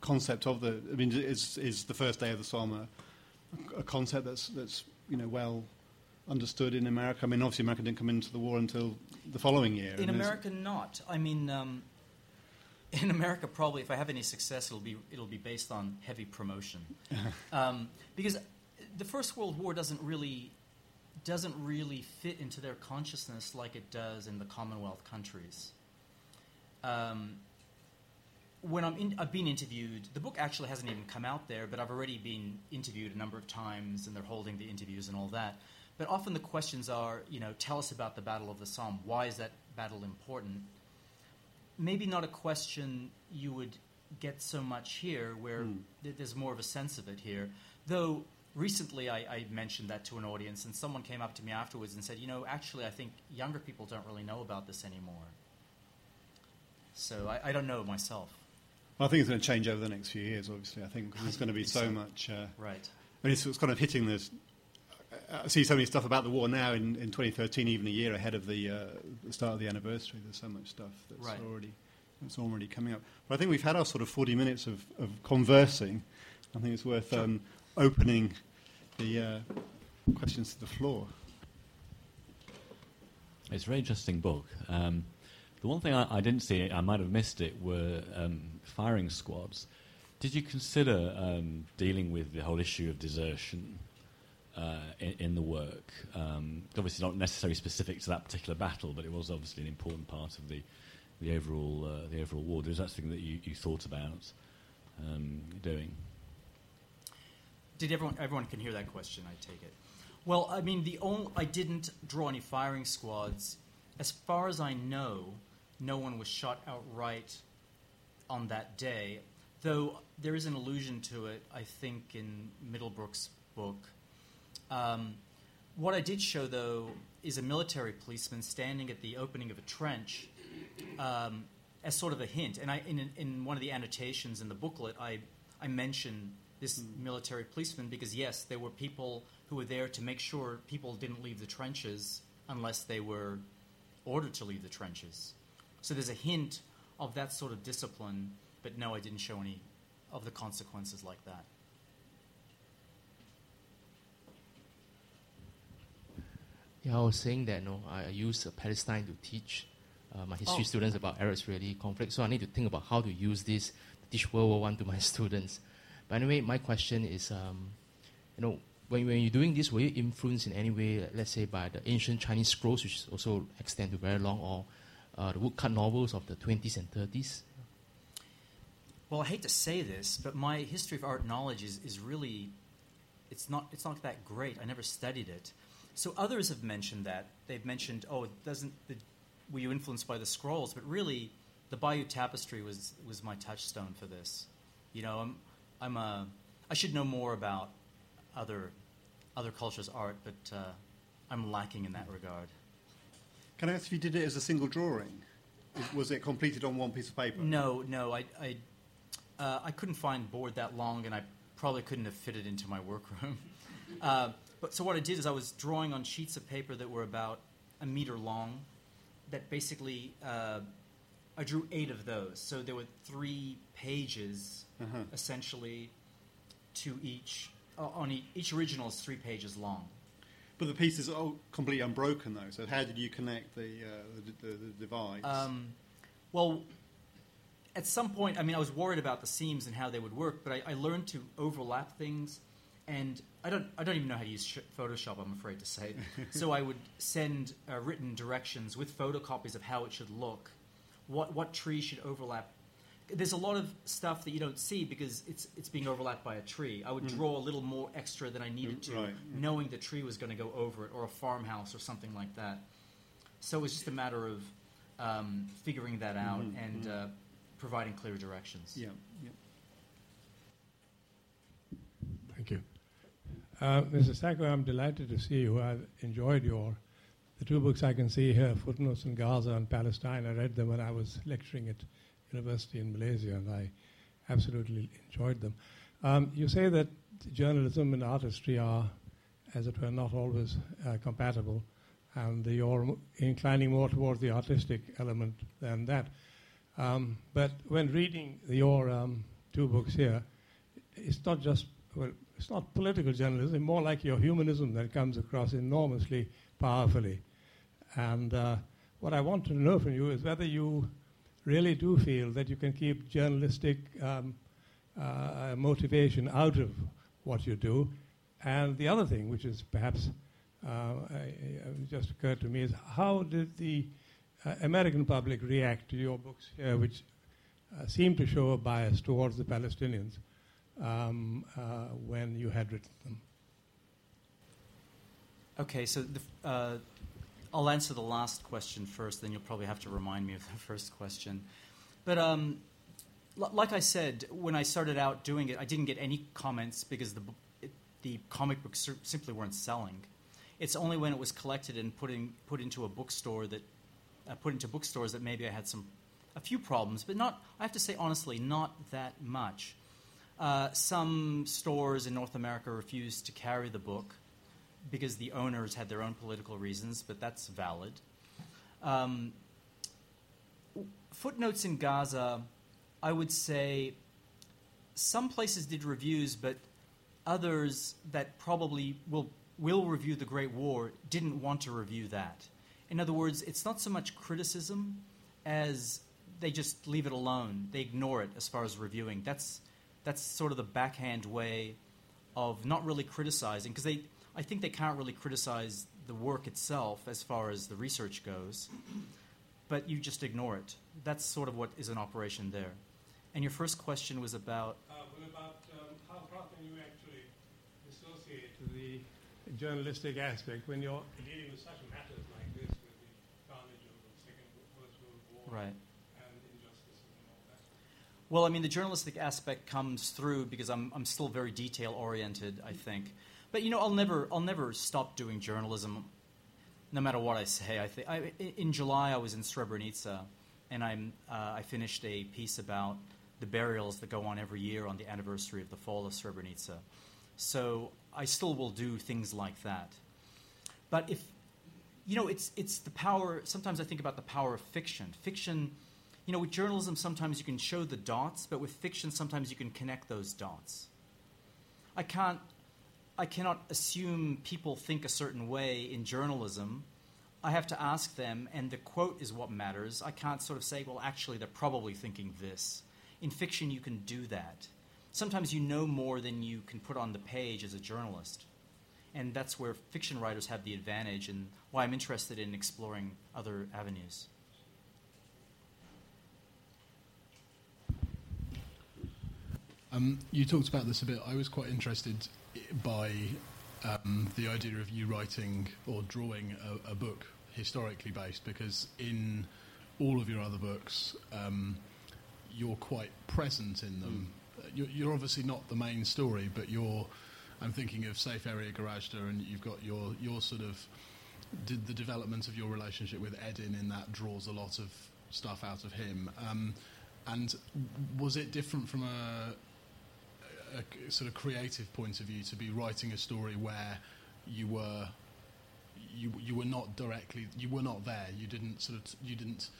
concept of the? I mean, is is the first day of the Somme a, a concept that's that's you know well understood in America? I mean, obviously America didn't come into the war until the following year. In America, not. I mean, um, <laughs> in America, probably if I have any success, it'll be it'll be based on heavy promotion, <laughs> um, because the First World War doesn't really doesn't really fit into their consciousness like it does in the Commonwealth countries. Um, when I'm in, I've been interviewed. The book actually hasn't even come out there, but I've already been interviewed a number of times, and they're holding the interviews and all that. But often the questions are, you know, tell us about the Battle of the Somme. Why is that battle important? Maybe not a question you would get so much here, where Hmm. th- there's more of a sense of it here. Though recently I, I mentioned that to an audience, and someone came up to me afterwards and said, you know, actually, I think younger people don't really know about this anymore. So I, I don't know myself. I think it's going to change over the next few years. Obviously, I think there's going to be so, so. much. Uh, Right. I mean, it's, it's kind of hitting this. I see so many stuff about the war now in, in 2013, even a year ahead of the, uh, the start of the anniversary. There's so much stuff that's Right. already that's already coming up. But I think we've had our sort of 40 minutes of, of conversing. I think it's worth um, opening the uh, questions to the floor. It's a very interesting book. Um, the one thing I, I didn't see, I might have missed it, were um, firing squads. Did you consider um, dealing with the whole issue of desertion uh, in, in the work? Um, obviously, not necessarily specific to that particular battle, but it was obviously an important part of the the overall uh, the overall war. Was that something that you, you thought about um, doing? Did everyone everyone can hear that question? I take it. Well, I mean, the only I didn't draw any firing squads. As far as I know, no one was shot outright on that day. Though there is an allusion to it, I think, in Middlebrook's book. Um, what I did show, though, is a military policeman standing at the opening of a trench um, as sort of a hint. And I, in, in one of the annotations in the booklet, I, I mention this military policeman because, yes, there were people who were there to make sure people didn't leave the trenches unless they were ordered to leave the trenches. So there's a hint of that sort of discipline, but no, I didn't show any of the consequences like that. Yeah, I was saying that no, I use uh, Palestine to teach uh, my history Oh. students about Arab-Israeli conflict. So I need to think about how to use this to teach World War One to my <laughs> students. But anyway, my question is, um, you know, when, when you're doing this, were you influenced in any way, let's say, by the ancient Chinese scrolls, which also extend to very long, or uh, the woodcut novels of the 20s and 30s? Well, I hate to say this, but my history of art knowledge is, is really it's not it's not that great. I never studied it. So others have mentioned that. They've mentioned, oh, it doesn't. The, were you influenced by the scrolls? But really, the Bayeux Tapestry was was my touchstone for this. You know, I'm I'm a I should know more about other other cultures' art, but uh, I'm lacking in that regard. Can I ask if you did it as a single drawing? Was it completed on one piece of paper? No, no, I I, uh, I couldn't find board that long, and I probably couldn't have fit it into my workroom. <laughs> uh, but so what I did is I was drawing on sheets of paper that were about a meter long. That basically, uh, I drew eight of those. So there were three pages, Uh-huh. essentially, to each. Uh, on each, each original is three pages long. But the pieces are all completely unbroken, though. So how did you connect the uh, the, the, the divides? Um, well, at some point, I mean, I was worried about the seams and how they would work, but I, I learned to overlap things, and I don't, I don't even know how to use sh- Photoshop. I'm afraid to say. <laughs> so I would send uh, written directions with photocopies of how it should look, what what trees should overlap. There's a lot of stuff that you don't see because it's it's being overlapped by a tree. I would draw a little more extra than I needed to, Mm. Right. knowing the tree was going to go over it, or a farmhouse, or something like that. So it's just a matter of um, figuring that out and uh, providing clear directions. yeah, yeah. Thank you. Uh, Mr. Sacco, I'm delighted to see you. I've enjoyed your the two books I can see here, Footnotes in Gaza and Palestine. I read them when I was lecturing at university in Malaysia, and I absolutely enjoyed them. Um, you say that journalism and artistry are, as it were, not always uh, compatible, and you're inclining more towards the artistic element than that. Um, but when reading your um, two books here, it's not just well, it's not political journalism, more like your humanism that comes across enormously powerfully. And uh, what I want to know from you is whether you really do feel that you can keep journalistic um, uh, motivation out of what you do. And the other thing, which is perhaps uh, just occurred to me, is how did the uh, American public react to your books here, which uh, seem to show a bias towards the Palestinians? Um, uh, when you had written them? Okay, so the, uh, I'll answer the last question first, then you'll probably have to remind me of the <laughs> first question. But um, l- like I said, when I started out doing it, I didn't get any comments because the, it, the comic books simply weren't selling. It's only when it was collected and put, in, put into a bookstore that uh, put into bookstores that maybe I had some a few problems, but not. I have to say honestly, not that much. Uh, some stores in North America refused to carry the book because the owners had their own political reasons, but that's valid. Um, footnotes in Gaza, I would say some places did reviews, but others that probably will, will review the Great War didn't want to review that. In other words, it's not so much criticism as they just leave it alone. They ignore it as far as reviewing. That's that's sort of the backhand way of not really criticizing because they I think they can't really criticize the work itself as far as the research goes, but you just ignore it. That's sort of what is an operation there. And your first question was about Uh, well, about um, how can you actually dissociate to the journalistic aspect when you're dealing with such matters like this, with the carnage of the Second First World War right. and injustices and all that? Well, I mean, the journalistic aspect comes through because I'm, I'm still very detail oriented, I think. But you know, I'll never I'll never stop doing journalism, no matter what I say. I think in July I was in Srebrenica, and I'm uh, I finished a piece about the burials that go on every year on the anniversary of the fall of Srebrenica. So I still will do things like that. But if you know, it's it's the power. Sometimes I think about the power of fiction. Fiction, you know, with journalism, sometimes you can show the dots, but with fiction, sometimes you can connect those dots. I can't, I cannot assume people think a certain way in journalism. I have to ask them, and the quote is what matters. I can't sort of say, well, actually, they're probably thinking this. In fiction, you can do that. Sometimes you know more than you can put on the page as a journalist and that's where fiction writers have the advantage and why I'm interested in exploring other avenues. Um, you talked about this a bit. I was quite interested by um, the idea of you writing or drawing a, a, book historically based, because in all of your other books, um, you're quite present in them. Mm. You're, you're, obviously not the main story, but you're. I'm thinking of Safe Area Gorazde, and you've got your your sort of did the development of your relationship with Edin in that draws a lot of stuff out of him. Um, and was it different from a, a, sort of creative point of view to be writing a story where you were you you were not directly you were not there. You didn't sort of you didn't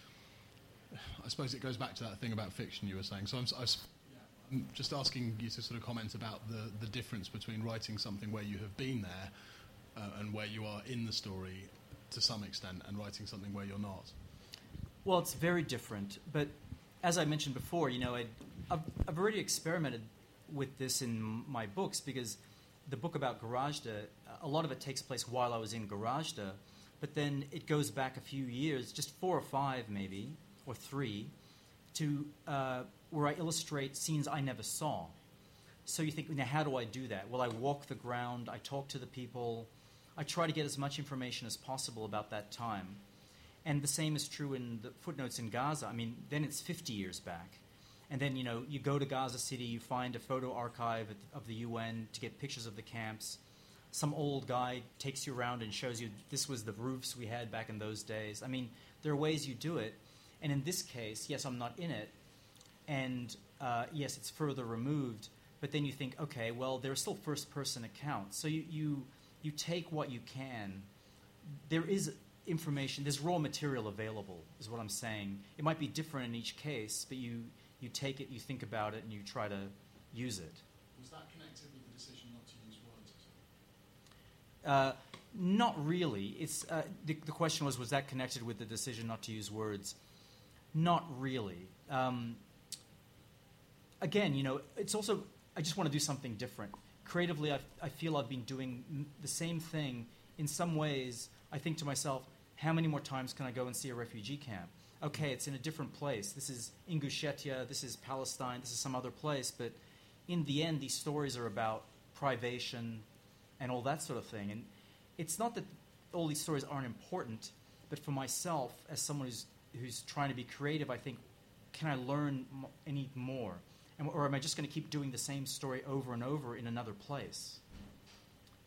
I suppose it goes back to that thing about fiction you were saying. So I'm, I'm just asking you to sort of comment about the the difference between writing something where you have been there uh, and where you are in the story to some extent and writing something where you're not. Well it's very different. But as I mentioned before, you know, i have I've already experimented with this in my books because the book about Gorazde, a lot of it takes place while I was in Gorazde, but then it goes back a few years, just four or five maybe, or three, to uh, where I illustrate scenes I never saw. So you think, now how do I do that? Well, I walk the ground, I talk to the people, I try to get as much information as possible about that time. And the same is true in the footnotes in Gaza. I mean, then it's 50 years back. And then, you know, you go to Gaza City, you find a photo archive of the UN to get pictures of the camps. Some old guy takes you around and shows you this was the roofs we had back in those days. I mean, there are ways you do it. And in this case, yes, I'm not in it. And uh, yes, it's further removed. But then you think, okay, well, there are still first person accounts. So you, you, you take what you can. There is information, there's raw material available, is what I'm saying. It might be different in each case, but you, you take it, you think about it, and you try to use it. Was that connected with the decision not to use words? Uh, not really. It's, uh, the, the, question was, was that connected with the decision not to use words? Not really. Um, again, you know, it's also, I just want to do something different. Creatively, i I feel I've been doing the same thing. In some ways, I think to myself, how many more times can I go and see a refugee camp? Okay, it's in a different place. This is Ingushetia, this is Palestine, this is some other place, but in the end, these stories are about privation and all that sort of thing. And it's not that all these stories aren't important, but for myself, as someone who's, who's trying to be creative, I think, can I learn any more? And, or am I just going to keep doing the same story over and over in another place?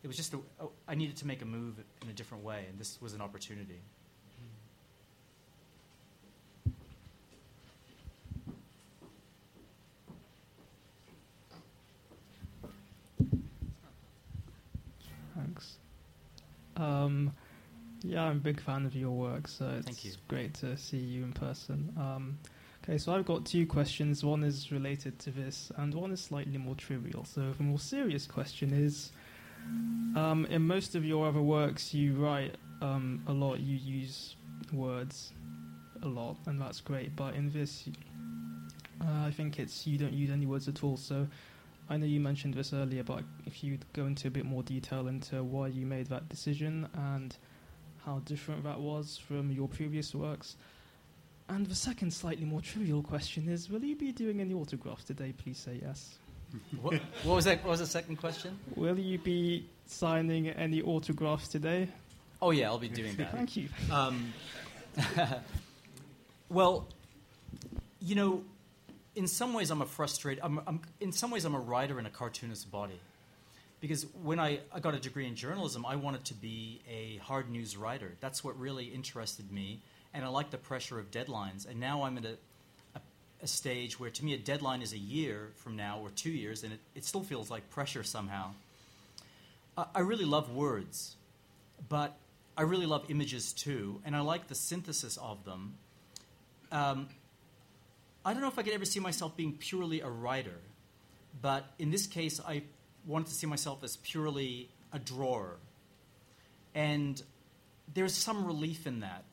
it was just a, oh, I needed to make a move in a different way, and this was an opportunity. Um, yeah, I'm a big fan of your work, so it's great to see you in person. Um, okay, so I've got two questions. One is related to this, and one is slightly more trivial. So the more serious question is um, in most of your other works, you write um, a lot. You use words a lot, and that's great. But in this, uh, I think it's you don't use any words at all. So I know you mentioned this earlier, but if you'd go into a bit more detail into why you made that decision and how different that was from your previous works. And the second, slightly more trivial question is: Will you be doing any autographs today? Please say yes <laughs> what, what, was that? What was the second question? Will you be signing any autographs today? Oh yeah, I'll be doing that. Thank you. Um, <laughs> well, you know, in some ways, I'm a frustrated. I'm, I'm, in some ways, I'm a writer in a cartoonist body, because when I, I got a degree in journalism, I wanted to be a hard news writer. That's what really interested me, and I like the pressure of deadlines. And now I'm at a a stage where to me a deadline is a year from now or two years, and it, it still feels like pressure somehow. I really love words, but I really love images too, and I like the synthesis of them. Um, I don't know if I could ever see myself being purely a writer, but in this case, I wanted to see myself as purely a drawer. And there's some relief in that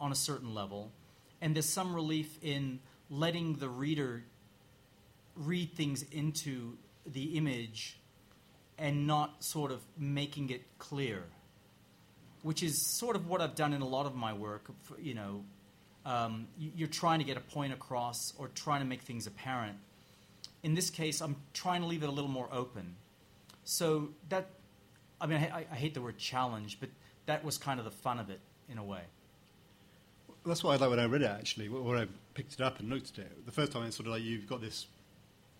on a certain level, and there's some relief in letting the reader read things into the image and not sort of making it clear, which is sort of what I've done in a lot of my work. You know, um, you're trying to get a point across or trying to make things apparent. In this case, I'm trying to leave it a little more open. So that I mean, I, I hate the word challenge, but that was kind of the fun of it in a way. That's what I like when I read it, actually, when I picked it up and looked at it. The first time it's sort of like you've got this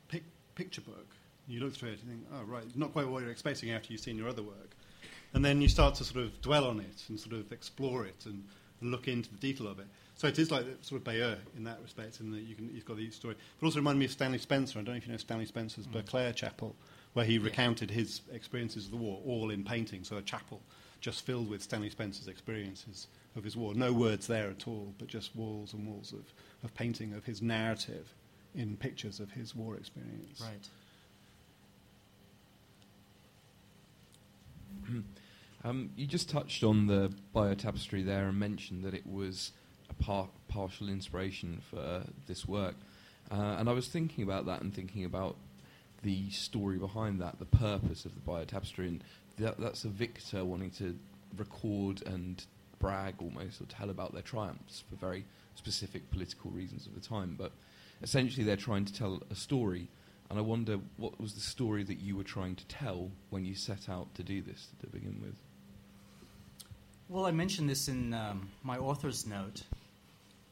pic- picture book, you look through it and think, oh, right, not quite what you're expecting after you've seen your other work. And then you start to sort of dwell on it and sort of explore it and, and look into the detail of it. So it is like sort of Bayeux in that respect, in that you can, you've got the story. But also reminded me of Stanley Spencer. I don't know if you know Stanley Spencer's mm. Burghclere Chapel, where he yeah. recounted his experiences of the war, all in painting. So a chapel just filled with Stanley Spencer's experiences of his war. No words there at all, but just walls and walls of, of painting of his narrative in pictures of his war experience. Right. <clears throat> Um, you just touched on the Bayeux tapestry there and mentioned that it was a par- partial inspiration for this work. Uh, and I was thinking about that and thinking about the story behind that, the purpose of the Bayeux tapestry, and that, that's a victor wanting to record and brag almost or tell about their triumphs for very specific political reasons of the time. But essentially, they're trying to tell a story. And I wonder what was the story that you were trying to tell when you set out to do this to begin with? Well, I mentioned this in um, my author's note.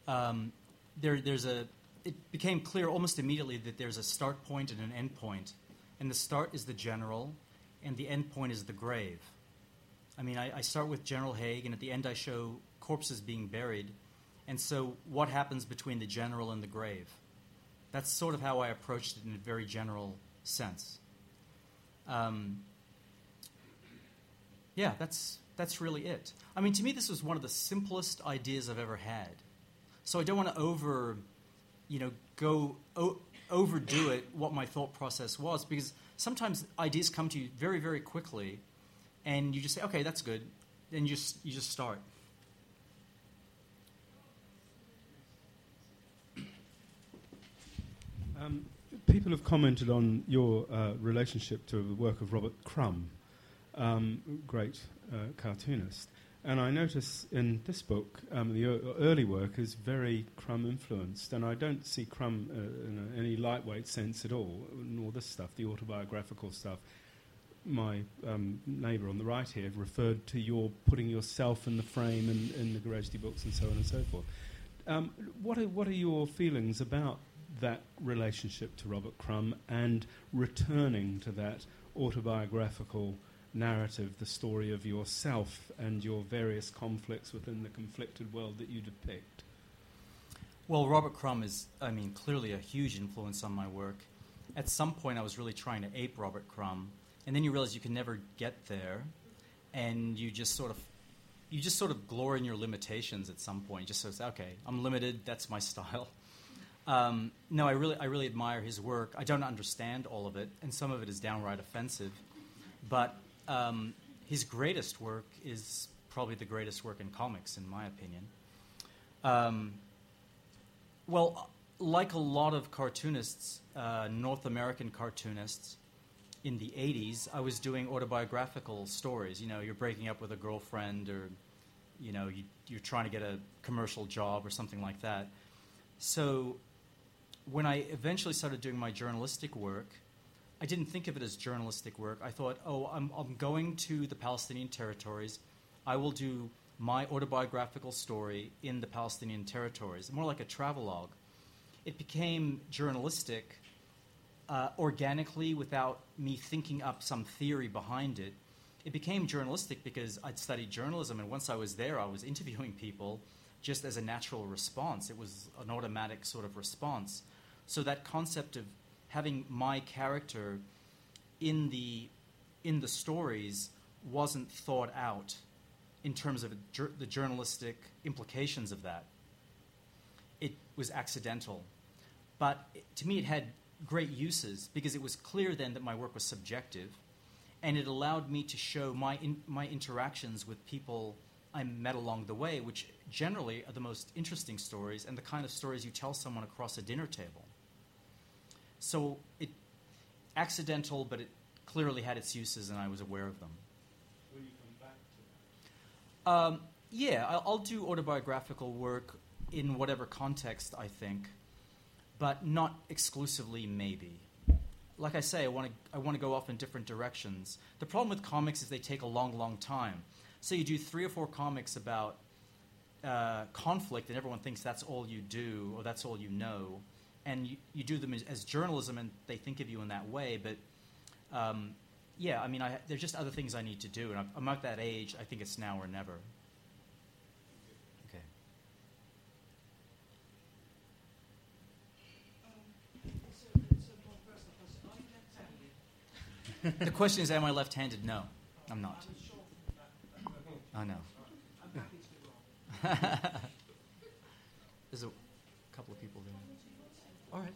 Um, there, there's a. It became clear almost immediately that there's a start point and an end point, and the start is the general, and the end point is the grave. I mean, I, I start with General Haig, and at the end I show corpses being buried, and so what happens between the general and the grave? That's sort of how I approached it in a very general sense. Um, yeah, that's that's really it. I mean, to me, this was one of the simplest ideas I've ever had. So I don't want to over, you know, go o- overdo it. What my thought process was, because sometimes ideas come to you very, very quickly, and you just say, "Okay, that's good," and you just you just start. Um, people have commented on your uh, relationship to the work of Robert Crumb, um, great uh, cartoonist. And I notice in this book, um, the early work is very Crumb influenced, and I don't see Crumb uh, in a, any lightweight sense at all, nor this stuff, the autobiographical stuff. My um, neighbour on the right here referred to your putting yourself in the frame in, in the Garrett books and so on and so forth. Um, what, are, what are your feelings about that relationship to Robert Crumb and returning to that autobiographical narrative, the story of yourself and your various conflicts within the conflicted world that you depict? Well, Robert Crumb is, I mean, clearly a huge influence on my work. At some point, I was really trying to ape Robert Crumb, and then you realize you can never get there, and you just sort of, you just sort of glory in your limitations at some point. Just says, okay, I'm limited. That's my <laughs> style. Um, no, I really, I really admire his work. I don't understand all of it, and some of it is downright offensive. But um, his greatest work is probably the greatest work in comics, in my opinion. Um, well, like a lot of cartoonists, uh, North American cartoonists, in the 80s, I was doing autobiographical stories. You know, you're breaking up with a girlfriend, or, you know, you, you're trying to get a commercial job or something like that. So, when I eventually started doing my journalistic work, I didn't think of it as journalistic work. I thought, oh, I'm, I'm going to the Palestinian territories. I will do my autobiographical story in the Palestinian territories, more like a travelogue. It became journalistic uh, organically without me thinking up some theory behind it. It became journalistic because I'd studied journalism, and once I was there, I was interviewing people just as a natural response. It was an automatic sort of response. So that concept of having my character in the in the stories wasn't thought out in terms of the journalistic implications of that. It was accidental, but to me, it had great uses because it was clear then that my work was subjective, and it allowed me to show my in, my interactions with people I met along the way, which generally are the most interesting stories and the kind of stories you tell someone across a dinner table. So it accidental, but it clearly had its uses, and I was aware of them. Will you come back to that? Um, yeah, I'll, I'll do autobiographical work in whatever context I think, but not exclusively. Maybe. like I say, I want to I want to go off in different directions. The problem with comics is they take a long, long time. So you do three or four comics about uh, conflict, and everyone thinks that's all you do or that's all you know, and you, you do them as, as journalism, and they think of you in that way. But um, yeah, I mean, I, there's just other things I need to do, and I'm, I'm at that age. I think it's now or never. Okay. the question is, am I left-handed? No, I'm not. I know. There's <laughs> a couple of people there. All right.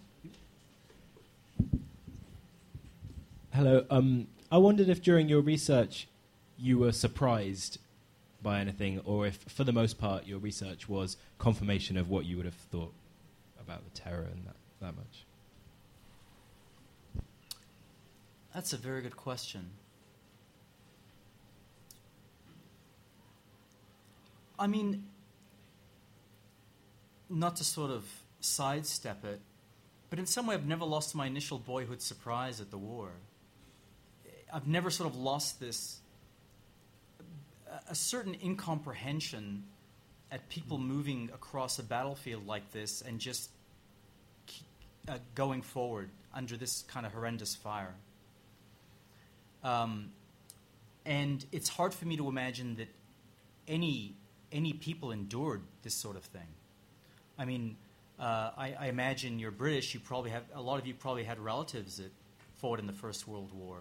Hello. Um, I wondered if during your research you were surprised by anything, or if, for the most part, your research was confirmation of what you would have thought about the terror and that, that much. That's a very good question. I mean, not to sort of sidestep it, but in some way I've never lost my initial boyhood surprise at the war. I've never sort of lost this a certain incomprehension at people moving across a battlefield like this and just uh, going forward under this kind of horrendous fire. Um, and it's hard for me to imagine that any any people endured this sort of thing. I mean, uh, I, I, imagine you're British. You probably have a lot of you probably had relatives that fought in the First World War.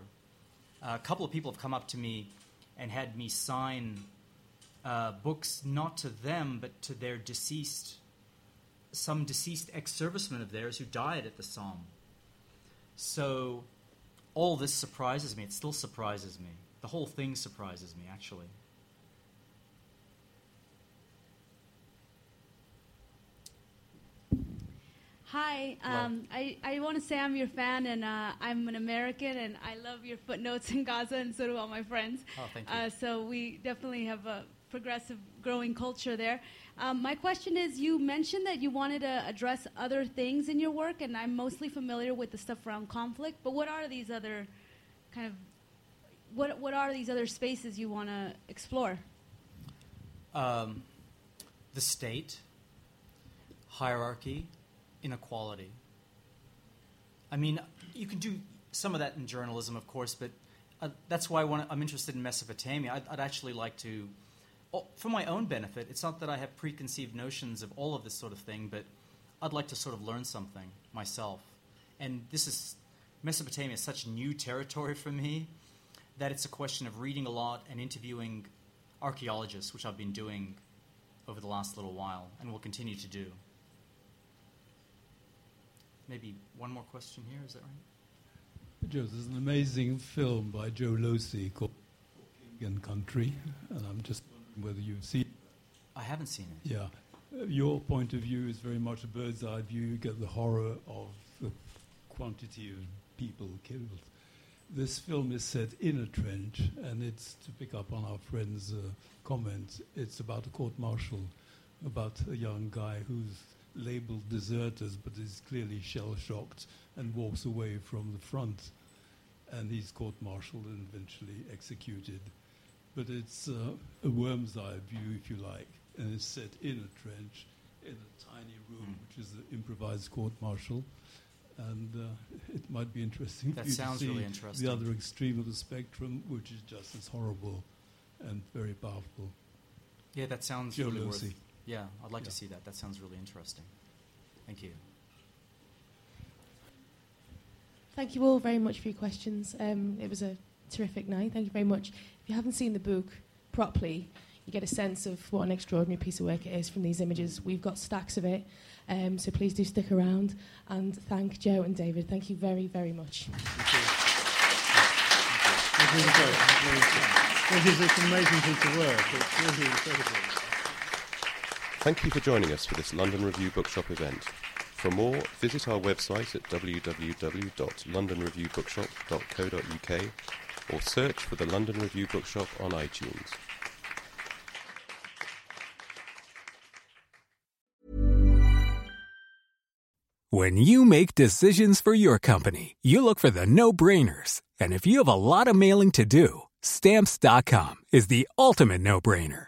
Uh, a couple of people have come up to me and had me sign uh, books not to them but to their deceased, some deceased ex-servicemen of theirs who died at the Somme. So all this surprises me. It still surprises me. The whole thing surprises me, actually. Hi, um, I, I want to say I'm your fan and uh, I'm an American and I love your footnotes in Gaza and so do all my friends. Oh, thank you. Uh, so we definitely have a progressive growing culture there. Um, my question is you mentioned that you wanted to address other things in your work and I'm mostly familiar with the stuff around conflict, but what are these other kind of, what, what are these other spaces you want to explore? Um, the state, hierarchy, inequality. I mean, you can do some of that in journalism, of course, but uh, that's why I am interested in Mesopotamia. I'd, I'd, actually like to, oh, for my own benefit, it's not that I have preconceived notions of all of this sort of thing, but I'd like to sort of learn something myself. And this is, Mesopotamia is such new territory for me that it's a question of reading a lot and interviewing archaeologists, which I've been doing over the last little while and will continue to do maybe one more question here. Is that right? Joe, there's an amazing film by Joe Losey called King and Country, and I'm just wondering whether you've seen. It. I haven't seen it. Yeah, your point of view is very much a bird's eye view. You get the horror of the quantity of people killed. This film is set in a trench, and it's to pick up on our friend's uh, comment. It's about a court martial, about a young guy who's labeled deserters, but is clearly shell shocked and walks away from the front. And he's court martialed and eventually executed. But it's uh, a worm's eye view, if you like, and it's set in a trench in a tiny room, mm. which is an improvised court martial. And uh, it might be interesting that sounds to see really interesting. the other extreme of the spectrum, which is just as horrible and very powerful. Yeah, that sounds Joe really Losey. worth yeah, I'd like Yeah. to see that. That sounds really interesting. Thank you. Thank you all very much for your questions. Um, it was a terrific night. Thank you very much. If you haven't seen the book properly, you get a sense of what an extraordinary piece of work it is from these images. We've got stacks of it, um, so please do stick around. And thank Joe and David. Thank you very, very much. Thank you. This is an amazing piece of work. It's really incredible. Thank you for joining us for this London Review Bookshop event. For more, visit our website at www.londonreviewbookshop.co.uk or search for the London Review Bookshop on iTunes. When you make decisions for your company, you look for the no brainers. And if you have a lot of mailing to do, stamps.com is the ultimate no brainer.